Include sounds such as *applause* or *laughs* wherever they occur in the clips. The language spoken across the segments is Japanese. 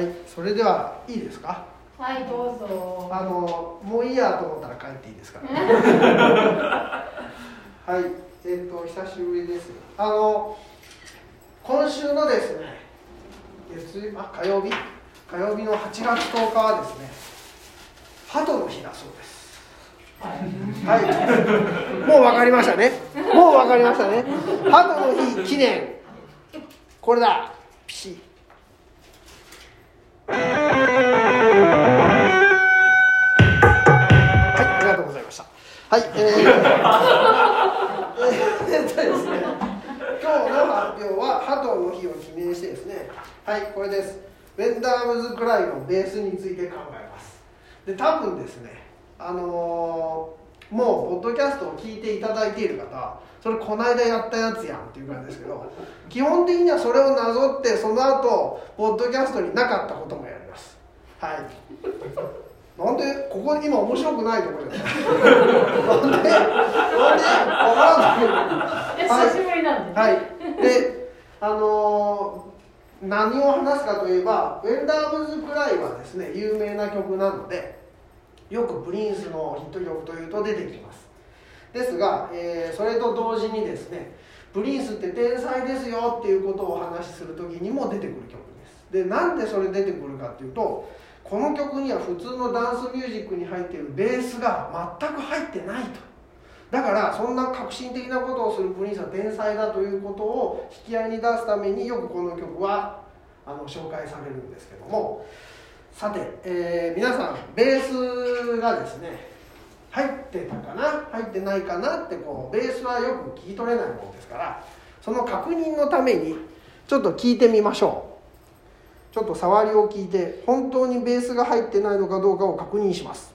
はいそれではいいですか？はいどうぞ。あのもういいやと思ったら帰っていいですから。*laughs* はいえっ、と久しぶりです。あの今週のですね月曜あ火曜日？火曜日の8月10日はですね鳩の日だそうです。はい。もう分かりましたね。もう分かりましたね。鳩の日記念。これだ。ピシッはい、ありがとうございました。はい、えー、えー、っとですね、今日の発表は、ハトの日を記念してですね、はい、これです。ウェンダームズクライのベースについて考えます。で、多分ですね、あのーもう、ポッドキャストを聞いていただいている方、それこの間やったやつやんっていう感じですけど、基本的にはそれをなぞって、その後、ポッドキャストになかったこともやります。はい。なんでここ今面白くないところじゃない？なんでなんでわからないえ久しぶりなんで、はいであのー何を話すかといえば「ウェンダームズ・クライ」はですね有名な曲なのでよくプリンスのヒット曲というと出てきます。ですが、えーそれと同時にですねプリンスって天才ですよっていうことをお話しする時にも出てくる曲です。でなんでそれ出てくるかっていうとこの曲には普通のダンスミュージックに入っているベースが全く入ってないと。だからそんな革新的なことをするプリンスは天才だということを引き合いに出すためによくこの曲はあの紹介されるんですけども。さて、えー皆さんベースがですね入ってたかな？入ってないかなってこうベースはよく聞き取れないものですからその確認のためにちょっと聞いてみましょう。ちょっと触りを聞いて本当にベースが入ってないのかどうかを確認します。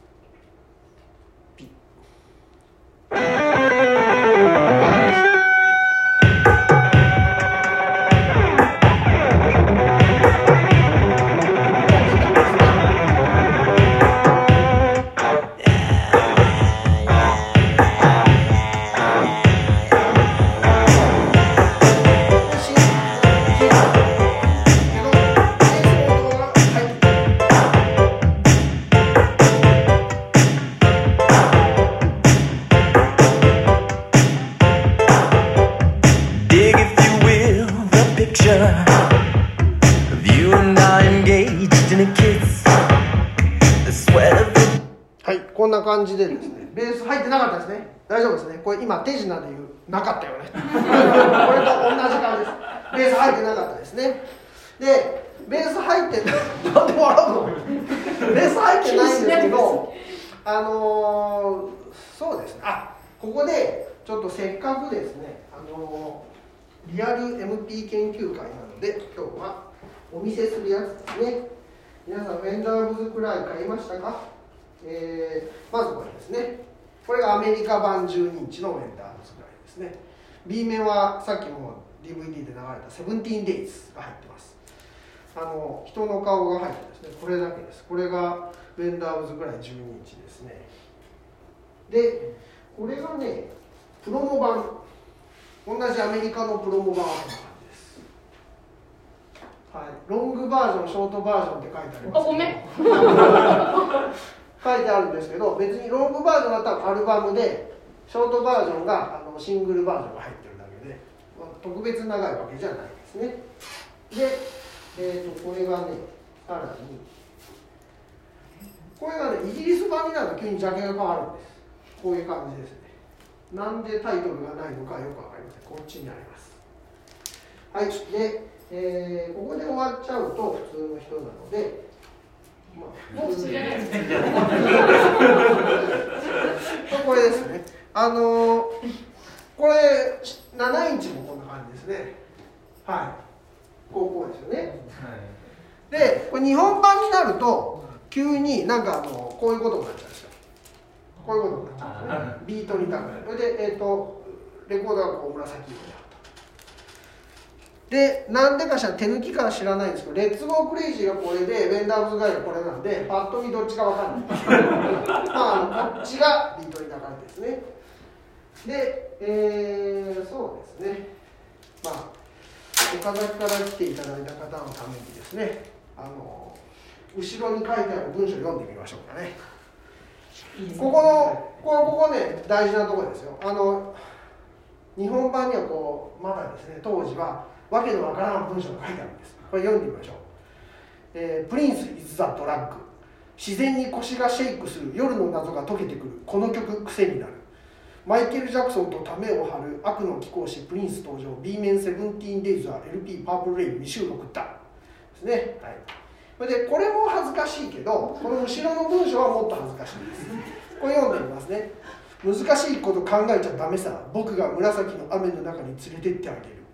ピッこんな感じでですね。ベース入ってなかったですね。大丈夫ですね。これ今手品で言う。なかったよね。*laughs* これと同じ感じです。ベース入ってなかったですね。でベース入ってなんで笑うの？ベース入ってないんですけどあのーそうです。ねあここでちょっとせっかくですねあのーリアル MP 研究会なので今日はお見せするやつですね。皆さんウェンダーブズくらい買いましたか？えーまずこれですね。これがアメリカ版12インチのウェンダーブズくらいですね。B 面はさっきも DVD で流れた 17days が入ってます。あの人の顔が入ってですねこれだけです。これがウェンダーブズくらい12インチですね。でこれがねプロモ版。同じアメリカのプロモ版はこんな感じです。はい、ロングバージョンショートバージョンって書いてありますあごめん。*laughs* 書いてあるんですけど別にロングバージョンだったらアルバムでショートバージョンがあのシングルバージョンが入ってるだけで、まあ特別長いわけじゃないですね。で、えー、とこれがねさらにこれがねイギリス版になると急にジャケが変わるんです。こういう感じですねなんでタイトルがないのかよくわかりませんこっちにありますはいで、えーここで終わっちゃうと普通の人なのでまあもう普通じゃないですこれですね。あのーこれ7インチもこんな感じですね。はい。こうこうですよね。で、これ日本版になると急になんかあのこういうことになっちゃう。こういうことになっちゃうんですね。ビートに抱かれて。それでえっ、とレコードがこう紫色であると。で、なんでかしら手抜きか知らないんですけど、 Let's Go Crazy がこれで、 When Doves Cry がこれなんで、パッと見どっちかわかんない。まあ、こっちがビートに抱かれてですね。で、えーそうですね。まあ、岡崎から来ていただいた方のためにですね、あの後ろに書いてある文章を読んでみましょうかねここのここここね大事なところですよ。あの日本版にはこうまだですね当時はわけのわからん文章が書いてあるんです。これ読んでみましょう、えープリンス・イズ・ザ・ドラッグ自然に腰がシェイクする。夜の謎が解けてくる。この曲癖になる。マイケル・ジャクソンとためを張る。悪の貴公子プリンス登場。B 面セブンティーンデイズは LP パープルレイン未収録だですね。はい。それでこれも恥ずかしいけどこの後ろの文章はもっと恥ずかしい。ですこれ読んでみますね。難しいこと考えちゃダメさ。僕が紫の雨の中に連れてってあげる。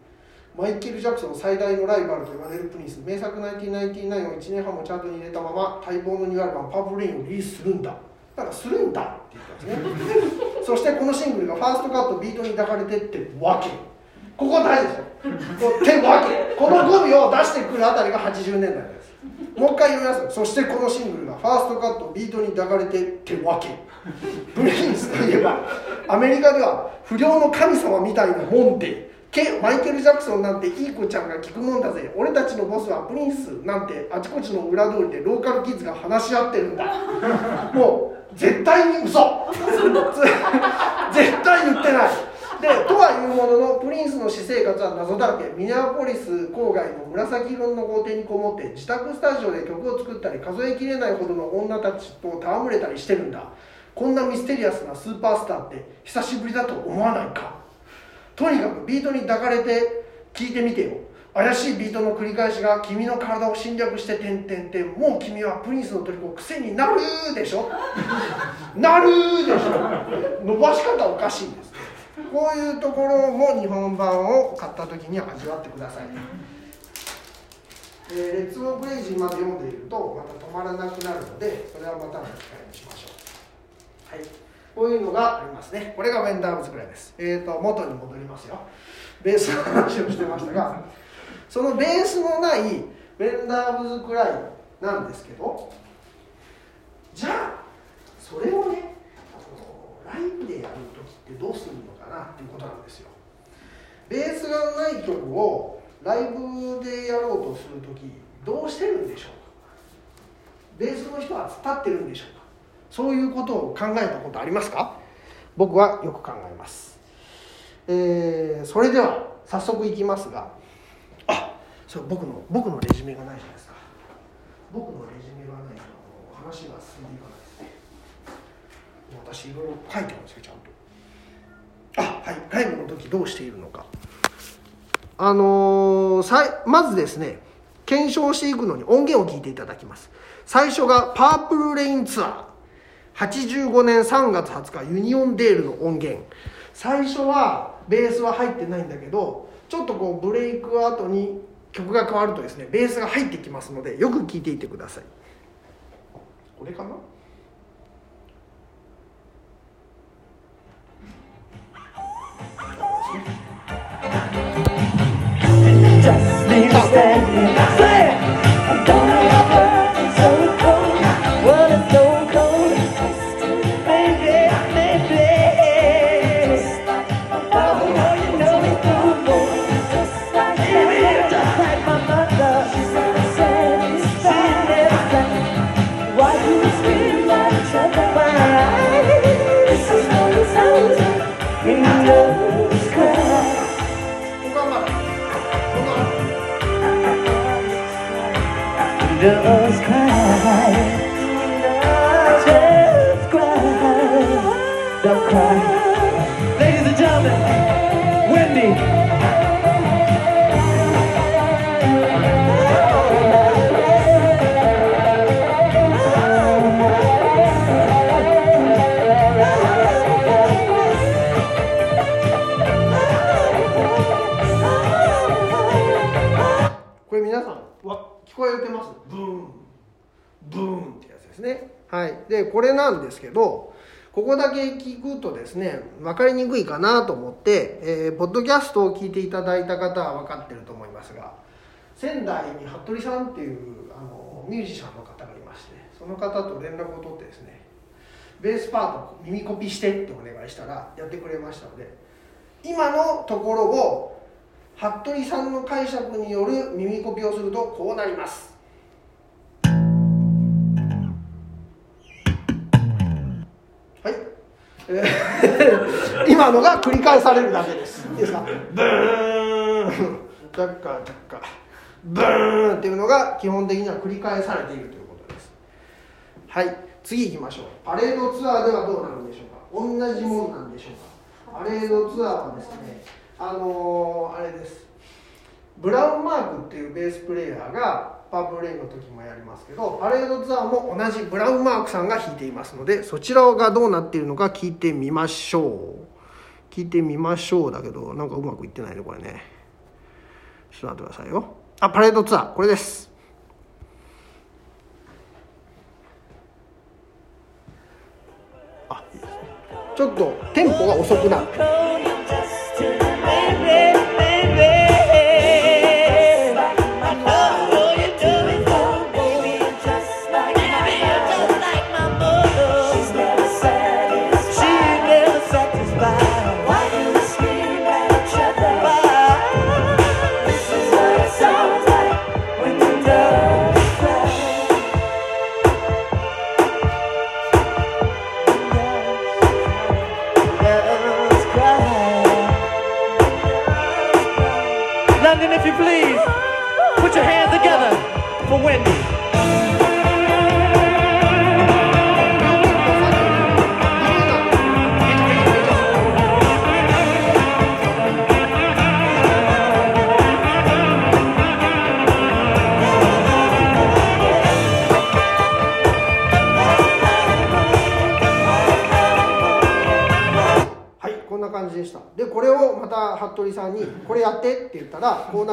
マイケル・ジャクソン最大のライバルと言われるプリンス。名作1999を1年半もチャートに入れたまま待望のニューアルバム「パープルレイン」をリリースするんだ。だからするんだ。って言ったんですね。*laughs* そしてこのシングルがファーストカットビートに抱かれてってわけ。ここ大事ですよ。ってわけ。この語尾を出してくるあたりが80年代ですもう一回読みます。そしてこのシングルがファーストカットビートに抱かれてってわけ。プリンスといえばアメリカでは不良の神様みたいなもんでケマイケル・ジャクソンなんていい子ちゃんが聞くもんだぜ。俺たちのボスはプリンスなんてあちこちの裏通りでローカルキッズが話し合ってるんだ。もう絶対に嘘。*laughs* 絶対言ってない。でとはいうもののプリンスの私生活は謎だらけ。ミネアポリス郊外の紫色の豪邸にこもって自宅スタジオで曲を作ったり数えきれないほどの女たちと戯れたりしてるんだ。こんなミステリアスなスーパースターって久しぶりだと思わないか。とにかくビートに抱かれて聞いてみてよ。怪しいビートの繰り返しが君の体を侵略して点々点もう君はプリンスの虜癖になるでしょ？なるでしょ？伸ばし方おかしいんです。こういうところも日本版を買った時には味わってください、えーレッツゴークレイジーまで読んでいるとまた止まらなくなるのでそれはまたの機会にしましょう。はい。こういうのがありますね。これがウェンダーブズくらいです。えーと元に戻りますよ。ベースの話をしてましたがそのベースのないウェンダーブズくらいなんですけどじゃあそれをねあのライブでやる時ってどうするの？なっていうことなんですよ。ベースがない曲をライブでやろうとする時どうしてるんでしょうか？ベースの人は突っ立ってるんでしょうか？そういうことを考えたことありますか？僕はよく考えます、えーそれでは早速いきますがあそう僕の僕のレジュメがないじゃないですか。僕のレジュメがないと話が進んでいかないですね。私いろいろ書いてるんですよちゃんと。あはい。ライブの時どうしているのか。あのーさいまずですね検証していくのに音源を聞いていただきます。最初がパープルレインツアー。85年3月20日ユニオンデールの音源。最初はベースは入ってないんだけどちょっとこうブレイク後に曲が変わるとですねベースが入ってきますのでよく聴いていてください。これかな？Jesus. さんわ聞こえてます？ブーン。ブーンってやつですね。はい。でこれなんですけどここだけ聞くとですね分かりにくいかなと思って、えーポッドキャストを聞いていただいた方は分かってると思いますが仙台に服部さんっていうあのミュージシャンの方がいましてその方と連絡を取ってですねベースパート耳コピしてってお願いしたらやってくれましたので今のところを服部さんの解釈による耳コピをするとこうなります。はい。え、*laughs* 今のが繰り返されるだけです。いいですか？ブーン、ダッカダッカ、ブーンっていうのが基本的には繰り返されているということです。はい。次行きましょう。パレードツアーではどうなるんでしょうか？同じもんなんでしょうか？パレードツアーはですね。あのーあれです。ブラウンマークっていうベースプレーヤーがパープルレインの時もやりますけどパレードツアーも同じブラウンマークさんが弾いていますのでそちらがどうなっているのか聞いてみましょう。聞いてみましょうだけどなんかうまくいってないねこれね。ちょっと待ってくださいよ。あパレードツアー。これです。あいいですね。ちょっとテンポが遅くなる。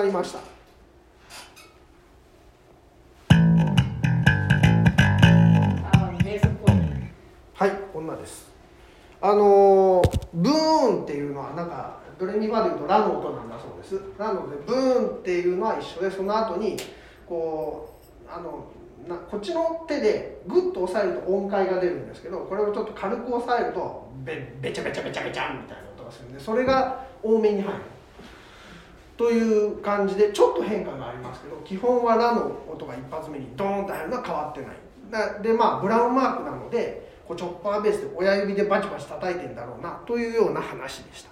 りました。はい。こんなです。あのーブーンっていうのはなんかドレミファでいうとラの音なんだそうです。なのでブーンっていうのは一緒でその後にこうあのなこっちの手でグッと押さえると音階が出るんですけどこれをちょっと軽く押さえるとベベチャベチャベチャベチャみたいな音がするんでそれが多めに入るという感じでちょっと変化がありますけど基本はラの音が一発目にドーンと入るのは変わってない。でまあブラウンマークなのでこうチョッパーベースで親指でバチバチ叩いてんだろうなというような話でした。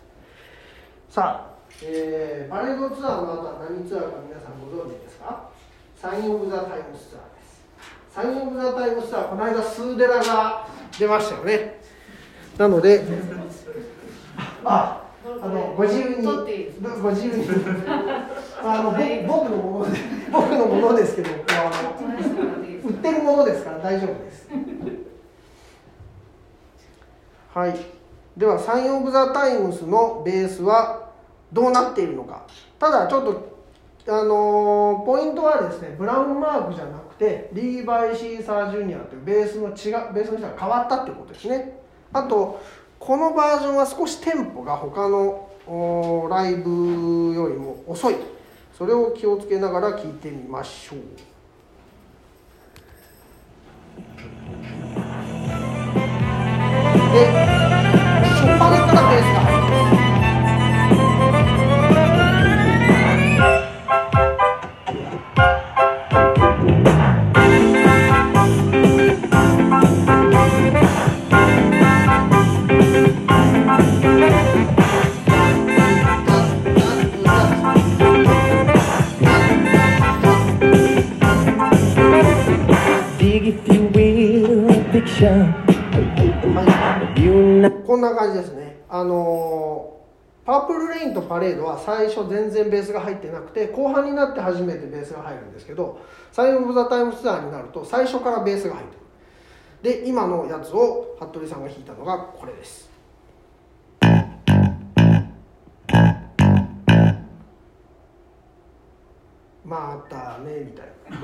さあ、えーパレードツアーの後は何ツアーか皆さんご存知ですか？サイン・オブ・ザ・タイムスツアーです。サイン・オブ・ザ・タイムスツアーこの間スーデラが出ましたよね。なのでああのご自由に。ご自由に。*laughs* あのぼ僕のもので *laughs* 僕のものですけどあの売ってるものですから大丈夫です。はい。ではサイン・オブ・ザ・タイムスのベースはどうなっているのか。ただちょっとあのーポイントはですねブラウンマークじゃなくてリーバイ・シーサー・ジュニアというベースの違うベースの人が変わったっていうことですね。あとこのバージョンは少しテンポが他のライブよりも遅い。それを気をつけながら聴いてみましょう。レインとパレードは最初全然ベースが入ってなくて後半になって初めてベースが入るんですけどサイン・オブ・ザ・タイムツアーになると最初からベースが入ってくる。で今のやつを服部さんが弾いたのがこれです。またねみたいな。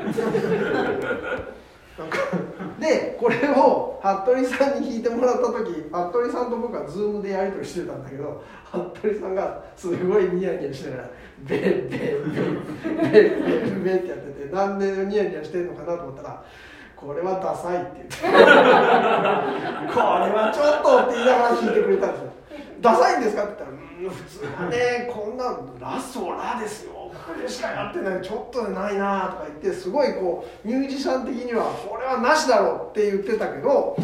でこれを服部さんに弾いてもらった時服部さんと僕はズームでやり取りしてたんだけど服部さんがすごいニヤニヤしながら「ベッベッベッベッベッベッ」ってやっててなんでニヤニヤしてんのかなと思ったら「これはダサい」って言って「これはちょっと」って言いながら弾いてくれたんですよ「ダサいんですか?」って言ったら「うん普通はねこんなラストラですよこれしかやってないちょっとでないな」とか言ってすごいこうミュージシャン的にはこれはなしだろうって言ってたけど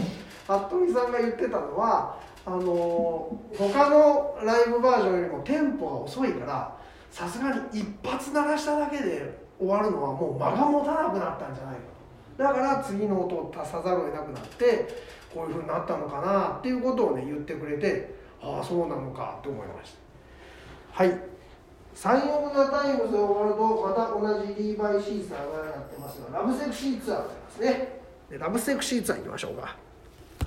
服部さんが言ってたのはあの他のライブバージョンよりもテンポが遅いからさすがに一発鳴らしただけで終わるのはもう間が持たなくなったんじゃないかだから次の音を足さざるを得なくなってこういうふうになったのかなっていうことをね言ってくれてああそうなのかって思いました。はい。サイン・オブ・ザ・タイムズで終わるとまた同じリーバイ・シーサーがやってますがラブセクシーツアーがありますね。でラブセクシーツアー行きましょうか。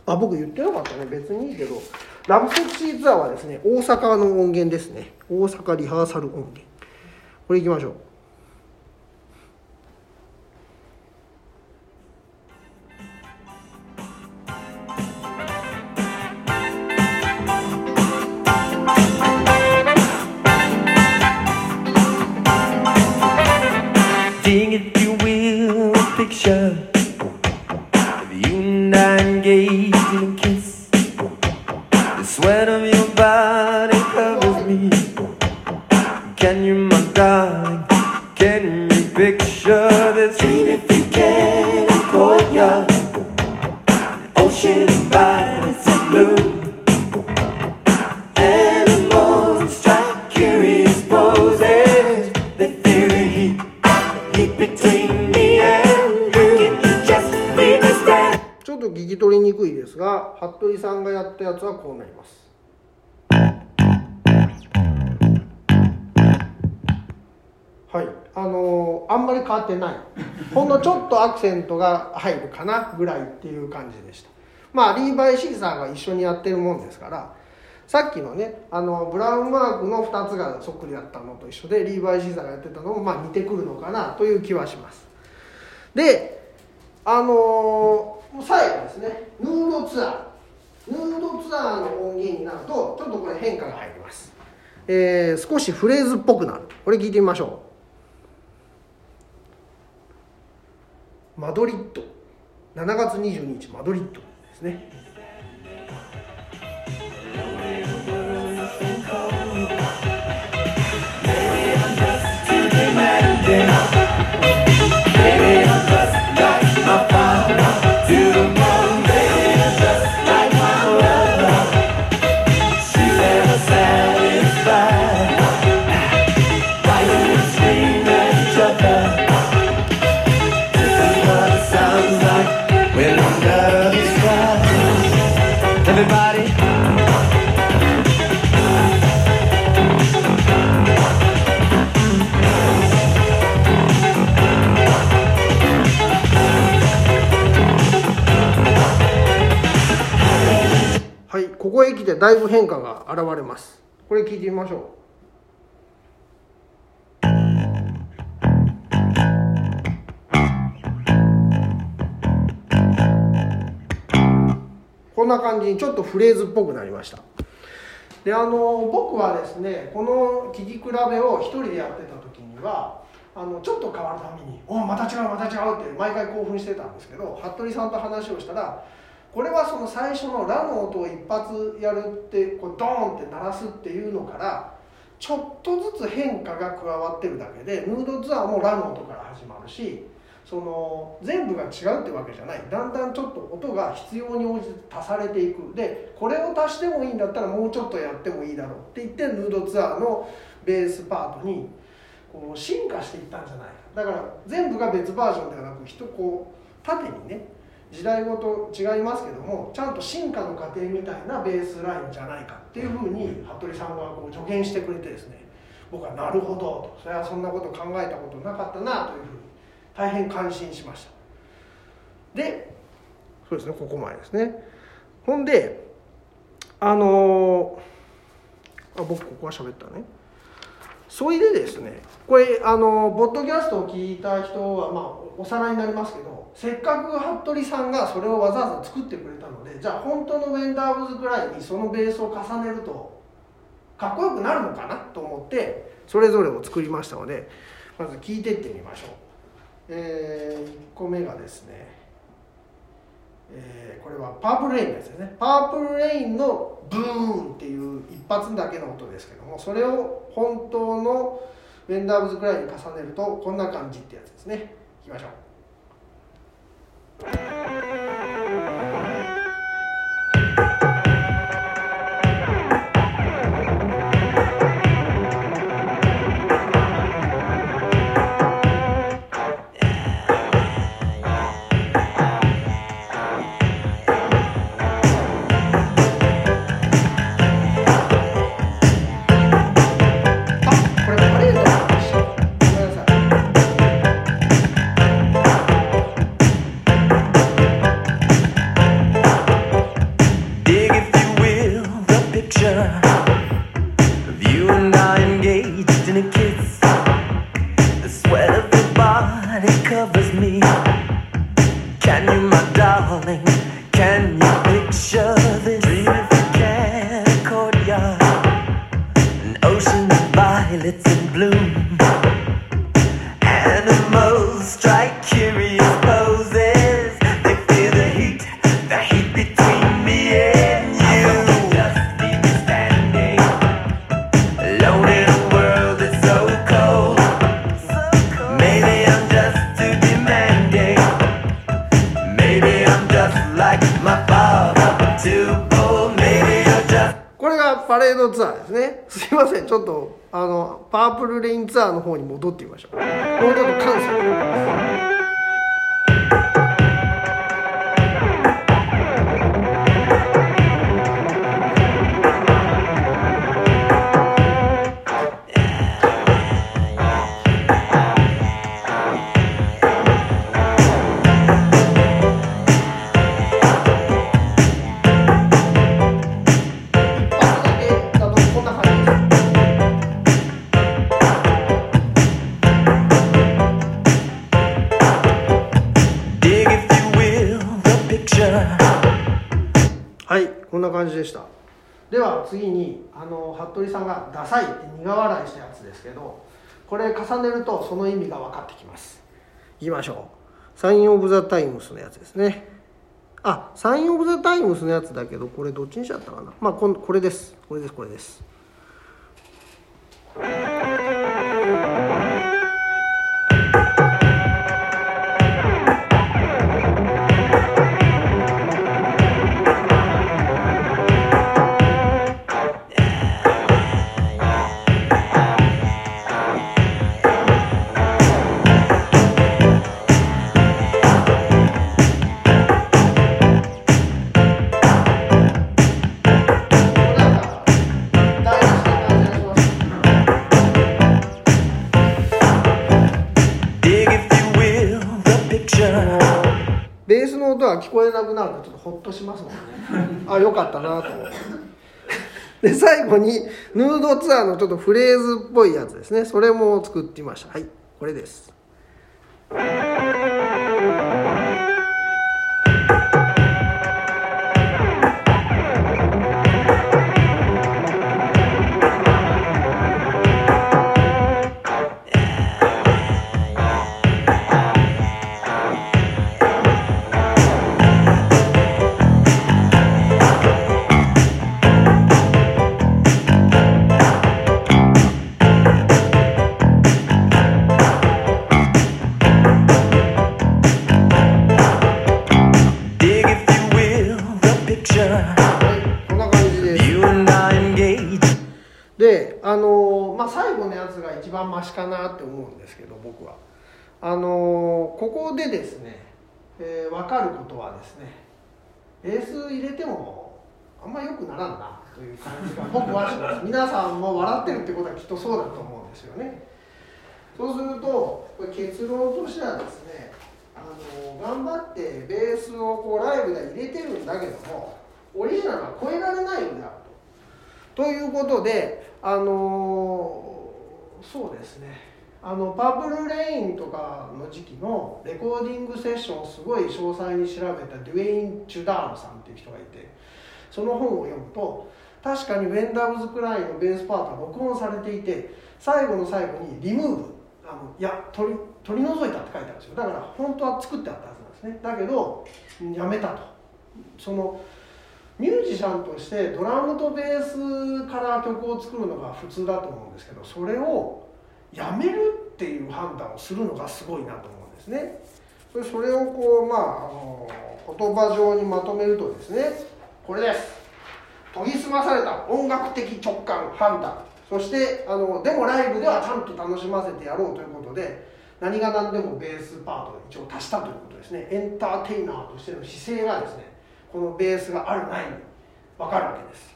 あ僕言ってなかったね。別にいいけど。ラブセクシーツアーはですね大阪の音源ですね。大阪リハーサル音源。これ行きましょう。Dig, if you will, a picture of you and I engaged in a kiss. The sweat of your body covers me. Can you, my darling? Can you picture this scene if you can? A courtyard, んがやったやつはこうなります。はい。あのーあんまり変わってない。ほんのちょっとアクセントが入るかなぐらいっていう感じでした。まあリーバイ・シーサーが一緒にやってるもんですからさっきのねあのブラウンマークの2つがそっくりだったのと一緒でリーバイ・シーサーがやってたのもまあ似てくるのかなという気はします。であのー最後ですね。ヌードツアー。ヌードツアーの音源になるとちょっとこれ変化が入ります、えー少しフレーズっぽくなる。これ聞いてみましょう。マドリッド。7月22日マドリッドですね。ぶ変化が現れます。これ聞いてみましょう。こんな感じにちょっとフレーズっぽくなりました。であの僕はですねこの聞き比べを一人でやってた時にはあのちょっと変わるたびに「おまた違うまた違う」って毎回興奮してたんですけど服部さんと話をしたらこれはその最初の「ラ」の音を一発やるってこうドーンって鳴らすっていうのからちょっとずつ変化が加わってるだけでヌードツアーも「ラ」の音から始まるしその全部が違うってわけじゃない。だんだんちょっと音が必要に応じて足されていく。でこれを足してもいいんだったらもうちょっとやってもいいだろうって言ってヌードツアーのベースパートにこう進化していったんじゃないか。だから全部が別バージョンではなく人こう縦にね時代ごと違いますけどもちゃんと進化の過程みたいなベースラインじゃないかっていうふうに服部さんはこう助言してくれてですね僕はなるほどとそれはそんなこと考えたことなかったなというふうに大変感心しました。でそうですねここまでですね。ほんであのーあ僕ここは喋ったね。それでですねこれあのポッドキャストを聞いた人はまあおさらいになりますけどせっかく服部さんがそれをわざわざ作ってくれたのでじゃあ本当のウェンダーブズぐらいにそのベースを重ねるとかっこよくなるのかなと思ってそれぞれを作りましたのでまず聞いてってみましょう。え1個目がですね、えーこれはパープルレインのやつですね。パープルレインのブーンっていう一発だけの音ですけどもそれを本当のウェンダーブズくらいに重ねるとこんな感じってやつですね。いきましょう。Thank you. 次にあの服部さんが「ダサい」って苦笑いしたやつですけどこれ重ねるとその意味が分かってきます。いきましょう。サイン・オブ・ザ・タイムスのやつですね。あサイン・オブ・ザ・タイムスのやつだけどこれどっちにしちゃったかな。まあここれです。これですこれですこれなんか台無しな感じがします。ベースの音が聞こえなくなるとちょっとホッとしますもんね。あよかったなと思って。で最後にヌードツアーのちょっとフレーズっぽいやつですね。それも作ってみました。はいこれです。マシかなって思うんですけど僕は。あのーここでですね、えー分かることはですねベース入れてもあんま良くならんなという感じが僕はします。*laughs* 皆さんも笑ってるってことはきっとそうだと思うんですよね。そうするとこれ結論としてはですねあの頑張ってベースをこうライブで入れてるんだけどもオリジナルは超えられないんだと。ということであのそうですね。あのパープルレインとかの時期のレコーディングセッションをすごい詳細に調べたデュエイン・チュダールさんっていう人がいてその本を読むと確かに When Doves Cry のベースパートは録音されていて最後の最後にリムーブあのいや取り取り除いたって書いてあるんですよ。だから本当は作ってあったはずなんですね。だけどやめたと。そのミュージシャンとしてドラムとベースから曲を作るのが普通だと思うんですけどそれをやめるっていう判断をするのがすごいなと思うんですね。それをこうまああの言葉上にまとめるとですねこれです。研ぎ澄まされた音楽的直感判断。そしてあのでもライブではちゃんと楽しませてやろうということで何が何でもベースパートを一応足したということですね。エンターテイナーとしての姿勢がですねこのベースがあるないに分かるわけです。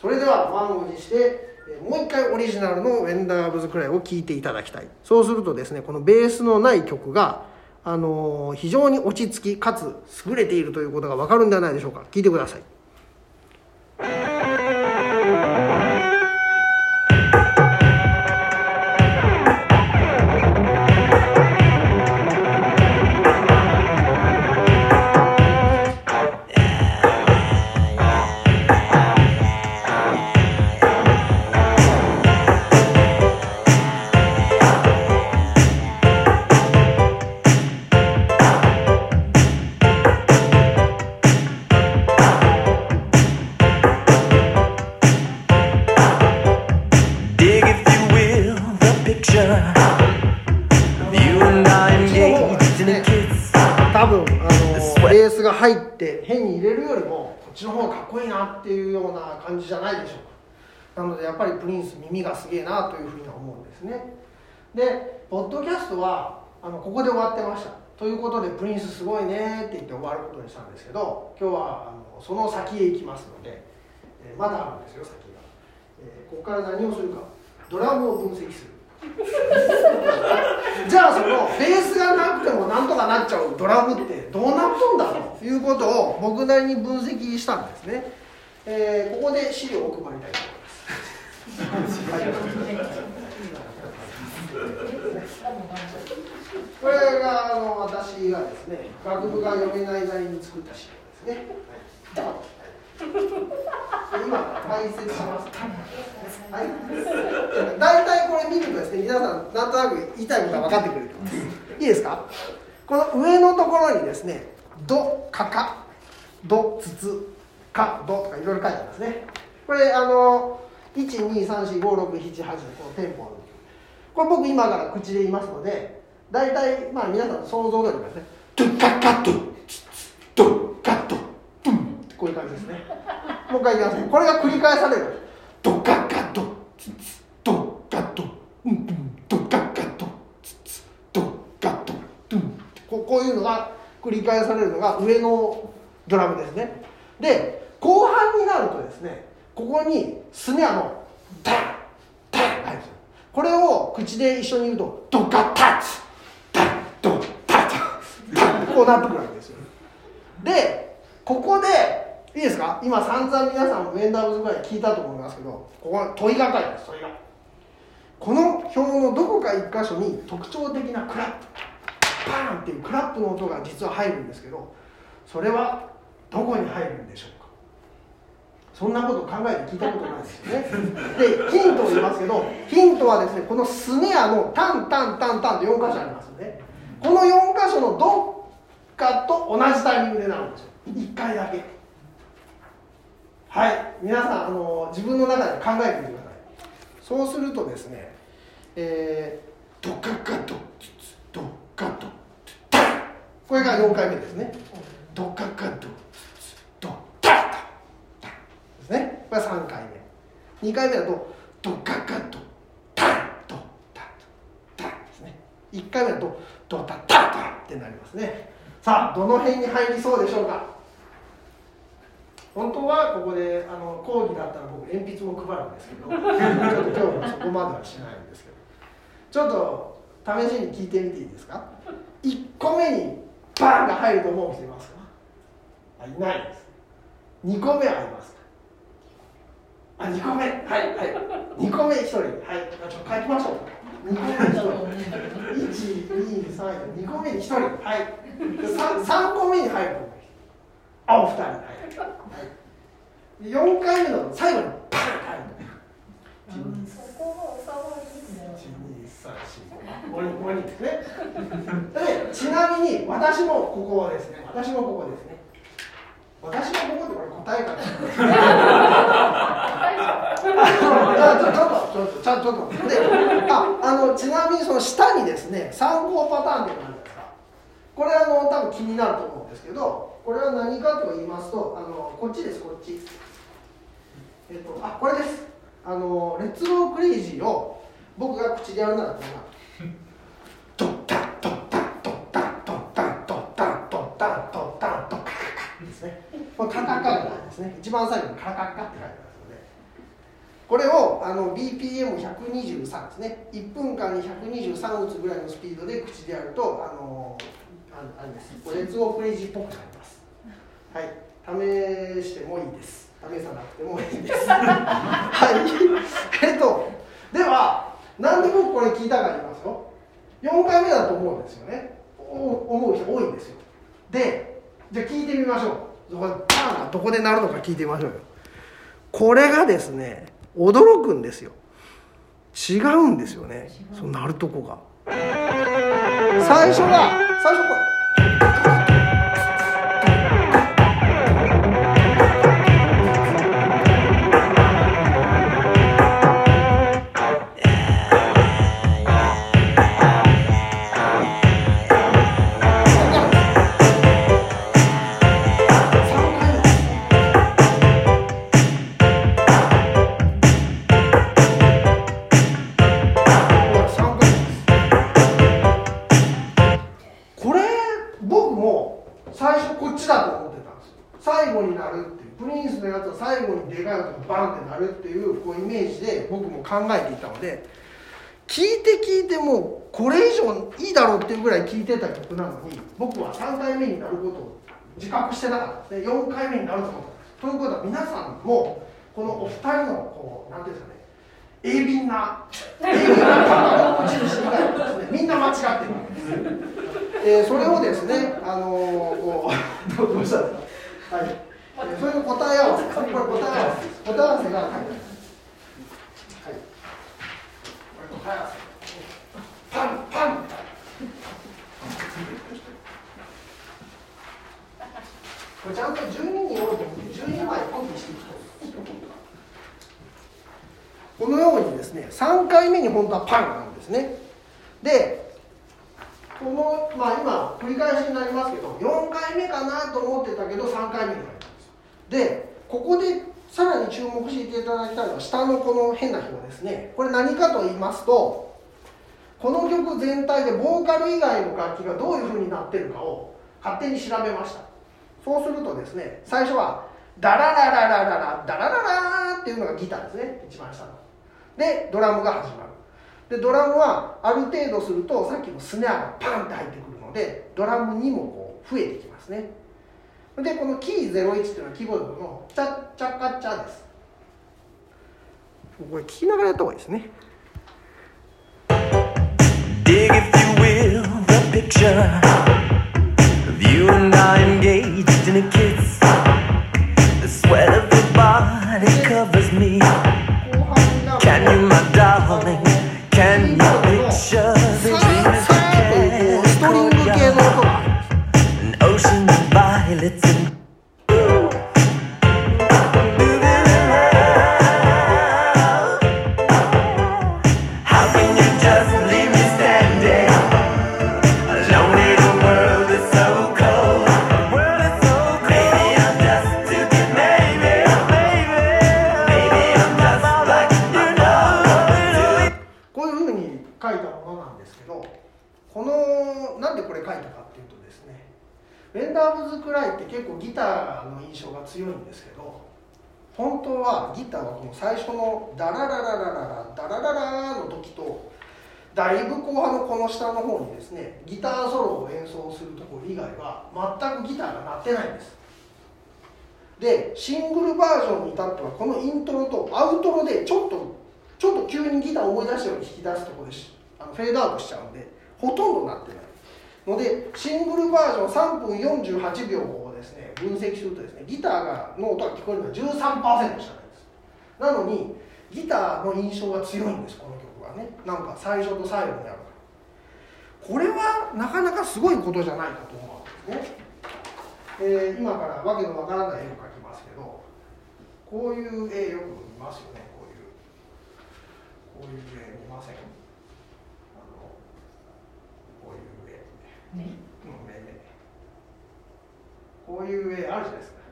それでは満を持してもう一回オリジナルの「ウェンダーブズ・クライ」を聴いていただきたい。そうするとですねこのベースのない曲が、あの非常に落ち着きかつ優れているということが分かるんではないでしょうか。聴いてください。じじゃないでしょうか。なのでやっぱりプリンス耳がすげえなというふうには思うんですね。でポッドキャストはあのここで終わってました。ということでプリンスすごいねって言って終わることにしたんですけど今日はあのその先へ行きますので、えーまだあるんですよ先が、えーここから何をするか。ドラムを分析する。*laughs* じゃあそのベースがなくてもなんとかなっちゃうドラムってどうなっとんだということを僕なりに分析したんですね、えーここで資料を配りたいと思いますこれがあの私がですね学部が読めないなりに作った資料ですね、はい今解説しますはい大体これ見るとですね皆さんなんとなく言いたいことが分かってくると。思いますいいですか？この上のところにですね「ド」「カカ」「ド」「ツツ」「カ」「ド」とかいろいろ書いてありますね。これあの1234567 8のこのテンポこれ僕今から口で言いますので大体まあ皆さんの想像通りですね「ドゥカカドゥツツドゥカドゥドゥン」ってこういう感じですね。もう一回言いますね。これが繰り返される。ドカカドツツドカドうんうんドカカドツツドカドドゥンこうこういうのが繰り返されるのが上のドラムですね。で後半になるとですねここにスネアのタンタン入るんですよ。これを口で一緒に言うとドカタツタンドタタタンこうなってくるわけですよ。でここでいいですか？今散々皆さんウェンダーズぐらい聞いたと思いますけどここは問いがかりです問いが。この表のどこか一箇所に特徴的なクラップ。パーンっていうクラップの音が実は入るんですけどそれはどこに入るんでしょうか？そんなこと考えて聞いたことないですよね。でヒントを言いますけどヒントはですねこのスネアのタンタンタンタンと4箇所ありますよね。この4箇所のどっかと同じタイミングでなるんですよ。1回だけ。はい。皆さんあの自分の中で考えてみてください。そうするとですねえー、ドカカドツツドカドタンこれが4回目ですね。ドカカドツツね。これ3回目。2回目だとドカカドタンドタンタンですね。1回目だとドタタタンってなりますね。さあどの辺に入りそうでしょうか？本当はここであの講義だったら僕鉛筆も配るんですけどちょっと今日はそこまではしないんですけど。ちょっと試しに聞いてみていいですか？1個目にバーンが入ると思う人いますか？いないです。2個目ありますか？あ2個目。はいはい。2個目1人。はい。ちょっと書きましょう。2個目1人。123 2個目に1人。はい。3, 3個目に入るあお二人。はい、はい、4回目の最後に。パン入るそこも収まりですね。5人ですね。でちなみに私もここですね。私もここですね。私もここってこれ答えかなちょっとちょっとちょっとちょっとでああのちなみにその下にですね参考パターンっていうのがあるんですか。これあの多分気になると思うんですけどこれは何かと言いますとあのこっちですこっち。えっとあこれです。あのレッツゴークレイジーを僕が口でやるならこんなドッタンドッタンドッタンドッタンドッタンドッタンドッタンドッカカカですねこれカカカがないですね一番最後にカカカって書いてますのでこれをあの BPM123 ですね。1分間に123打つぐらいのスピードで口でやるとあのあれです。レッツゴークレイジーっぽくなります。はい。試してもいいです。試さなくてもいいです。はい。えっとではなんで僕これ聞いたか言いますよ。4回目だと思うんですよね。お思う人多いんですよ。でじゃあ聞いてみましょう。そこどこで鳴るのか聞いてみましょう。よこれがですね驚くんですよ。違うんですよね。そう鳴るとこが。最初が最初これえていたので聞いて聞いてもうこれ以上いいだろうっていうぐらい聴いてた曲なのに僕は3回目になることを自覚してなかった。で4回目になると思ったということは皆さんもこのお二人のこう何ていうんですかね鋭敏な鋭敏な感覚の持ち主以外はですねみんな間違ってるわけです。えーそれをですね、あのーこうどうしたんですか、はい、えーそれの答え合わせ、これ答え合わせ、答え合わせが書いてありますこれ答え合わせ。パンパン。これちゃんと12人おると思って12枚コピーしていくと。このようにですね、3回目に本当はパンなんですね。で、この、まあ、今繰り返しになりますけど4回目かなと思ってたけど3回目になりますでここでさらに注目していただきたいのは下のこの変な紐ですね。これ何かと言いますとこの曲全体でボーカル以外の楽器がどういう風になってるかを勝手に調べました。そうするとですね最初はダララララララダラララっていうのがギターですね。一番下の。でドラムが始まる。でドラムはある程度するとさっきのスネアがパンって入ってくるのでドラムにもこう増えてきますね。でこのキー01っていうのはキーボードのチャッチャカチャですこれ聞きながらやった方がいいですね Dig, if you will, the picture of you and I engaged in a kiss. The sweat of your body covers me. Can you, my darling? ベンダーブズ・クライ」って結構ギターの印象が強いんですけど本当はギターはこの最初の「ダララララララダラララ」の時とだいぶ後半のこの下の方にですねギターソロを演奏するところ以外は全くギターが鳴ってないんです。でシングルバージョンに至ってはこのイントロとアウトロでちょっとちょっと急にギターを思い出したように弾き出すところでしあのフェードアウトしちゃうんでほとんどなってない。のでシングルバージョン3分48秒をですね分析するとですねギターがの音が聞こえるのは13%しかないです。なのにギターの印象が強いんですこの曲はね。なんか最初と最後にある。これはなかなかすごいことじゃないかと思うんですね、えー今からわけのわからない絵を描きますけどこういう絵よく見ますよねこういう。こういう絵見ませんあのこういう絵ね。うん目目こういう絵あるじゃないですか。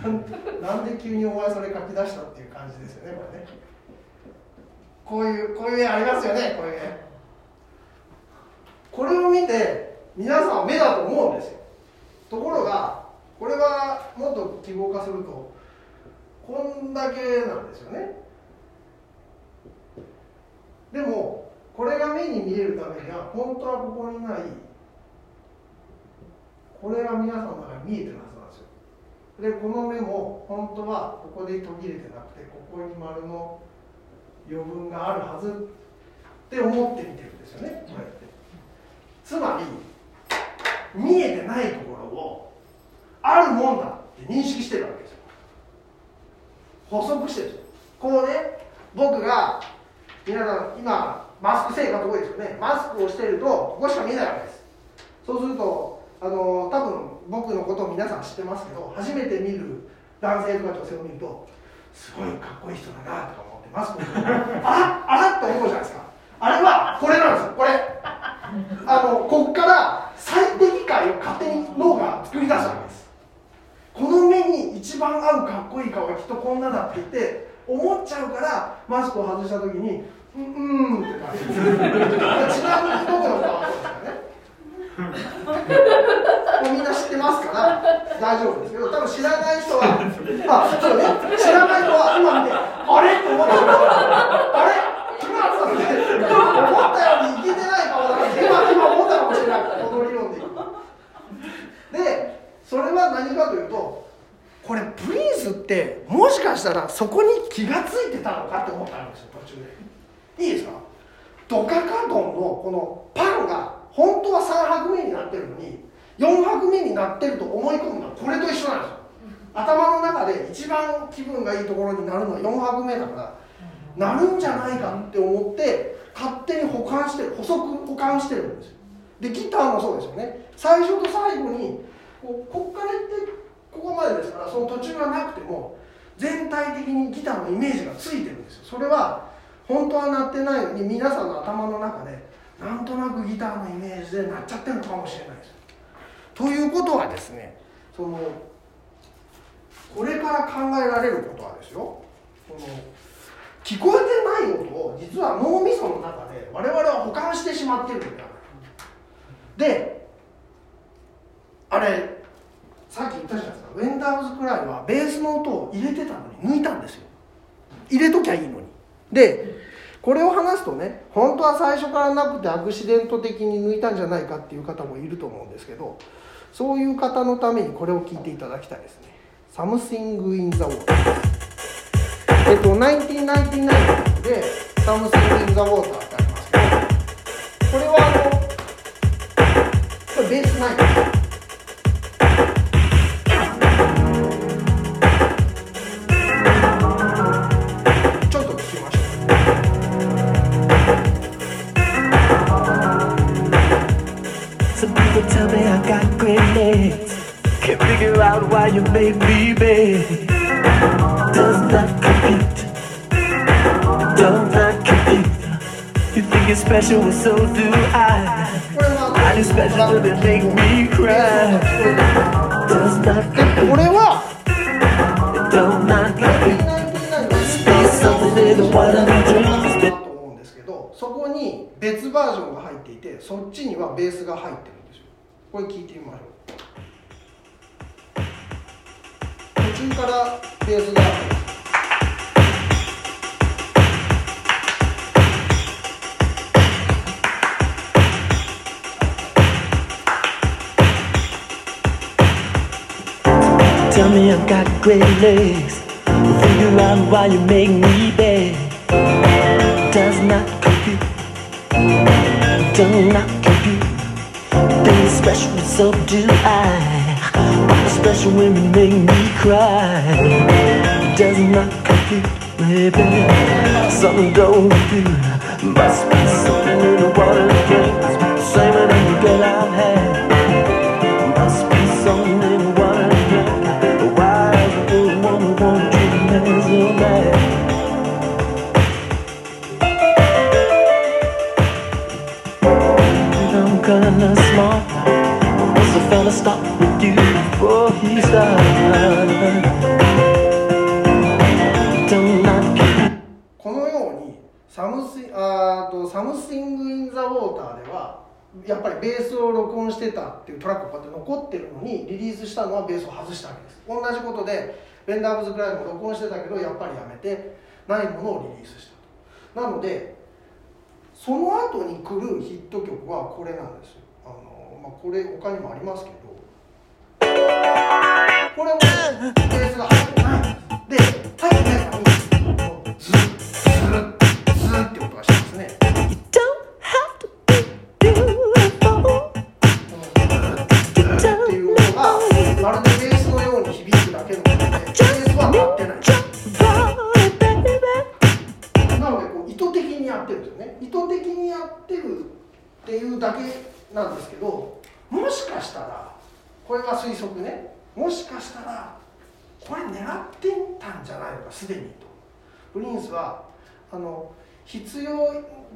*laughs* なんで急にお前それ書き出したっていう感じですよねこれね。こういうこういう絵ありますよねこういう絵。これを見て皆さんは目だと思うんですよ。ところがこれはもっと記号化するとこんだけなんですよね。でもこれが目に見えるためには本当はここにないこれが皆さんの中に見えてるはずなんですよ。でこの目も本当はここで途切れてなくてここに丸の余分があるはずって思って見てるんですよねこうやって。つまり見えてないところをあるもんだって認識してるわけですよ。補足してるんですよ。こうね僕が皆さん今マスク生活多いですよね。マスクをしてるとここしか見えないわけです。そうするとあの多分僕のことを皆さん知ってますけど初めて見る男性とか女性を見るとすごいかっこいい人だなとか思ってマスクをしてるとあらっと思うじゃないですか。あれはこれなんですよ。これ。あのこっから最適解を勝手に脳が作り出したわけです。この目に一番合うかっこいい顔がきっとこんなだって言って思っちゃうからマスクを外した時に「うんうん」って感じですちなみに僕の顔はそうですよねもうみんな知ってますから大丈夫ですけど多分知らない人はあそうね知らない人は今見てあれ？って思ったんですよあれ今さんって思ったようにいけてないかもなって今今思ったかもしれないこの理論でいくでそれは何かというとこれプリンスってもしかしたらそこに気がついてたのかって思ったんですよ。いいですか？ドカカ丼のこのパンが本当は3拍目になってるのに4拍目になってると思い込むのはこれと一緒なんですよ。頭の中で一番気分がいいところになるのは4拍目だからなるんじゃないかって思って勝手に保管してる補足保管してるんですよ。でギターもそうですよね。最初と最後にこうこっから行ってここまでですからその途中がなくても全体的にギターのイメージがついてるんですよ。それは本当は鳴ってないのに皆さんの頭の中でなんとなくギターのイメージで鳴っちゃってるのかもしれないです。ということはですねそのこれから考えられることはですよ。この聞こえてない音を実は脳みその中で我々は保管してしまってるんだであれさっき言ったじゃないですか。ウェンダーズくらいはベースの音を入れてたのに抜いたんですよ。入れときゃいいのに。でこれを話すとね本当は最初からなくてアクシデント的に抜いたんじゃないかっていう方もいると思うんですけどそういう方のためにこれを聞いていただきたいですね「Something in the Water」えっと1999で「Something in the Water」ってありますけどこれはあのこれベースないんです。ち you made me big. Does not compute. Does not compute. You think you're special, well, so do I. I do special that make me cry. Does not compute. これは Does not compute. Be something in the water that dreams. そこに別バージョンが入っていてそっちにはベースが入ってるんですよこれ聞いてみましょう中からベースが Tell me I've got great legs. Figure out why you make me beg. Does not compute. Does not compute. Being special, so do I. Special women make me cry. Does not compute, baby. Something don't compute. Must be something in the water drinks. Same as the girl I've had. Must be something in the water drinks. Why is the woman wanna treat me so bad? Kinda smart. What's a fella stop このようにサムスあと「サムシング・イン・ザ・ウォーター」ではやっぱりベースを録音してたっていうトラックがこうやって残ってるのにリリースしたのはベースを外したわけです。同じことでベンダーブズ・クライも録音してたけどやっぱりやめてないものをリリースしたと。なのでその後に来るヒット曲はこれなんですよ。あの、まあ、これ他にもありますけど。これもベースが入る。で入ってないからずっと。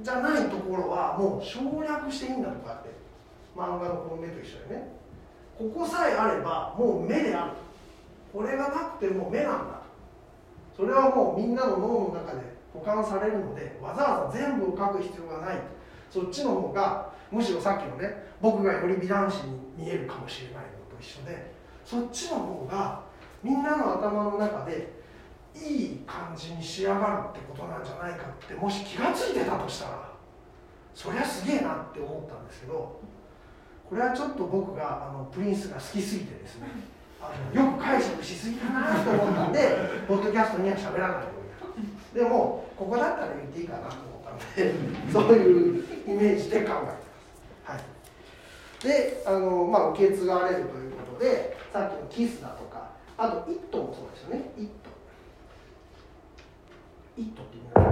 じゃないところはもう省略していいんだとかって漫画のこの目と一緒でね。ここさえあればもう目であるこれがなくても目なんだそれはもうみんなの脳の中で保管されるのでわざわざ全部を書く必要がないそっちの方がむしろさっきのね僕がより美男子に見えるかもしれないのと一緒でそっちの方がみんなの頭の中でいい感じに仕上がるってことなんじゃないかってもし気が付いてたとしたらそりゃすげえなって思ったんですけどこれはちょっと僕があのプリンスが好きすぎてですねあのよく解釈しすぎかなと思ったんでポッドキャストには喋らないとでもここだったら言っていいかなと思ったのでそういうイメージで考えてます。はい、であの、まあ、受け継がれるということでさっきのキスだとかあと「イット!」もそうですよね「イット!」「イット!」って言います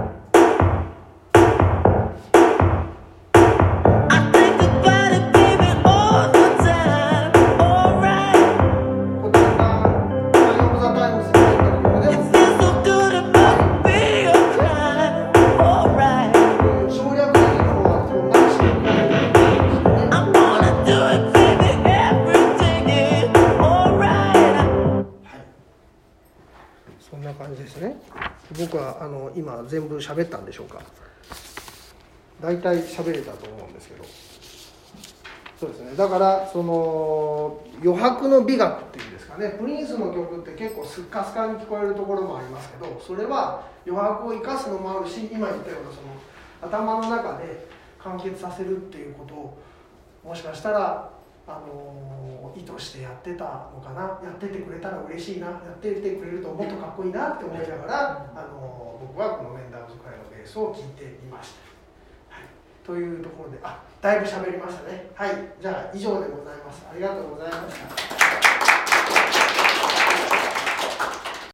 喋ったんでしょうか？大体喋れたと思うんですけど。そうですね。だからその余白の美学っていうんですかね。プリンスの曲って結構スッカスカに聞こえるところもありますけど、それは余白を生かすのもあるし、今言ったようなその頭の中で完結させるっていうことをもしかしたらあの意図してやってたのかな？やっててくれたら嬉しいな。やっててくれるともっとかっこいいなって思いながらあの僕はこのメンダーズ会のベースを聴いていました、はい、というところであだいぶ喋りましたね。はい。じゃあ以上でございます。ありがとうございました